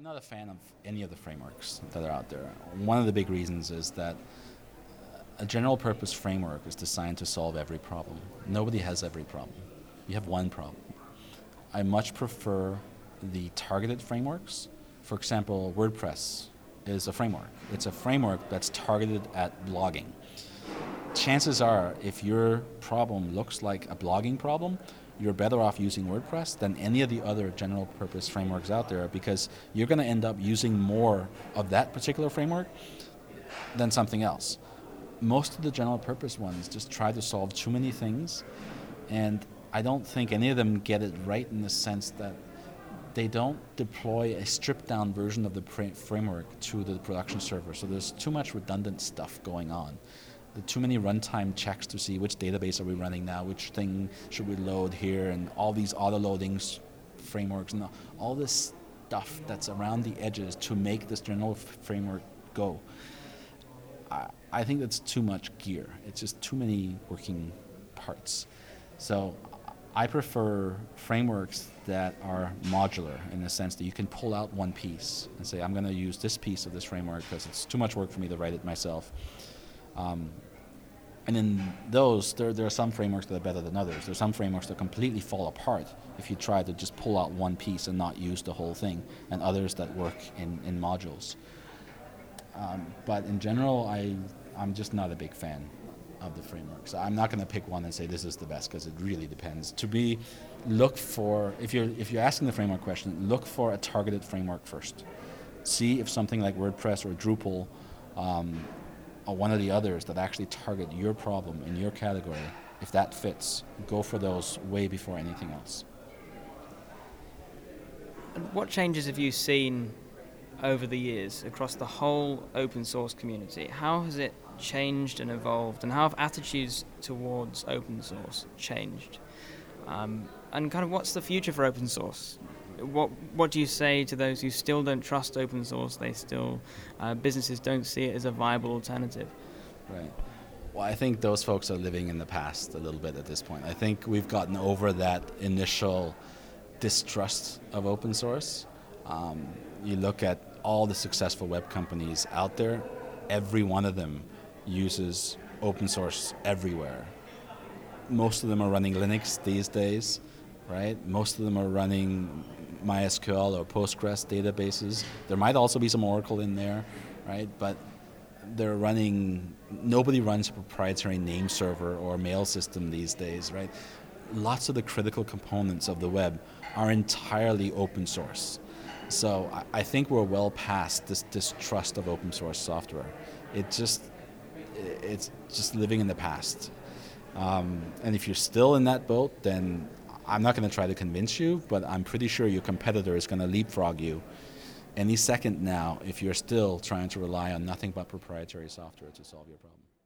I'm not a fan of any of the frameworks that are out there. One of the big reasons is that uh, a general purpose framework is designed to solve every problem. Nobody has every problem. You have one problem. I much prefer the targeted frameworks. For example, WordPress is a framework. It's a framework that's targeted at blogging. Chances are, if your problem looks like a blogging problem, you're better off using WordPress than any of the other general purpose frameworks out there because you're going to end up using more of that particular framework than something else. Most of the general purpose ones just try to solve too many things, and I don't think any of them get it right in the sense that they don't deploy a stripped down version of the framework to the production server. So there's too much redundant stuff going on too many runtime checks to see which database are we running now, which thing should we load here, and all these auto loading frameworks and all this stuff that's around the edges to make this general framework go. I, I think that's too much gear. It's just too many working parts. So I prefer frameworks that are modular in the sense that you can pull out one piece and say, I'm going to use this piece of this framework because it's too much work for me to write it myself. Um, and in those, there, there are some frameworks that are better than others. There are some frameworks that completely fall apart if you try to just pull out one piece and not use the whole thing, and others that work in, in modules. Um, but in general, I, I'm just not a big fan of the frameworks. I'm not going to pick one and say this is the best because it really depends. To be, look for if you're if you're asking the framework question, look for a targeted framework first. See if something like WordPress or Drupal um, one of the others that actually target your problem in your category, if that fits, go for those way before anything else. And what changes have you seen over the years across the whole open source community? How has it changed and evolved, and how have attitudes towards open source changed? Um, and kind of what's the future for open source? What what do you say to those who still don't trust open source? They still uh, businesses don't see it as a viable alternative. Right. Well, I think those folks are living in the past a little bit at this point. I think we've gotten over that initial distrust of open source. Um, you look at all the successful web companies out there, every one of them uses open source everywhere. Most of them are running Linux these days, right? Most of them are running MySQL or Postgres databases. There might also be some Oracle in there, right? But they're running, nobody runs a proprietary name server or mail system these days, right? Lots of the critical components of the web are entirely open source. So I think we're well past this distrust of open source software. It just, it's just living in the past. Um, and if you're still in that boat, then I'm not going to try to convince you, but I'm pretty sure your competitor is going to leapfrog you any second now if you're still trying to rely on nothing but proprietary software to solve your problem.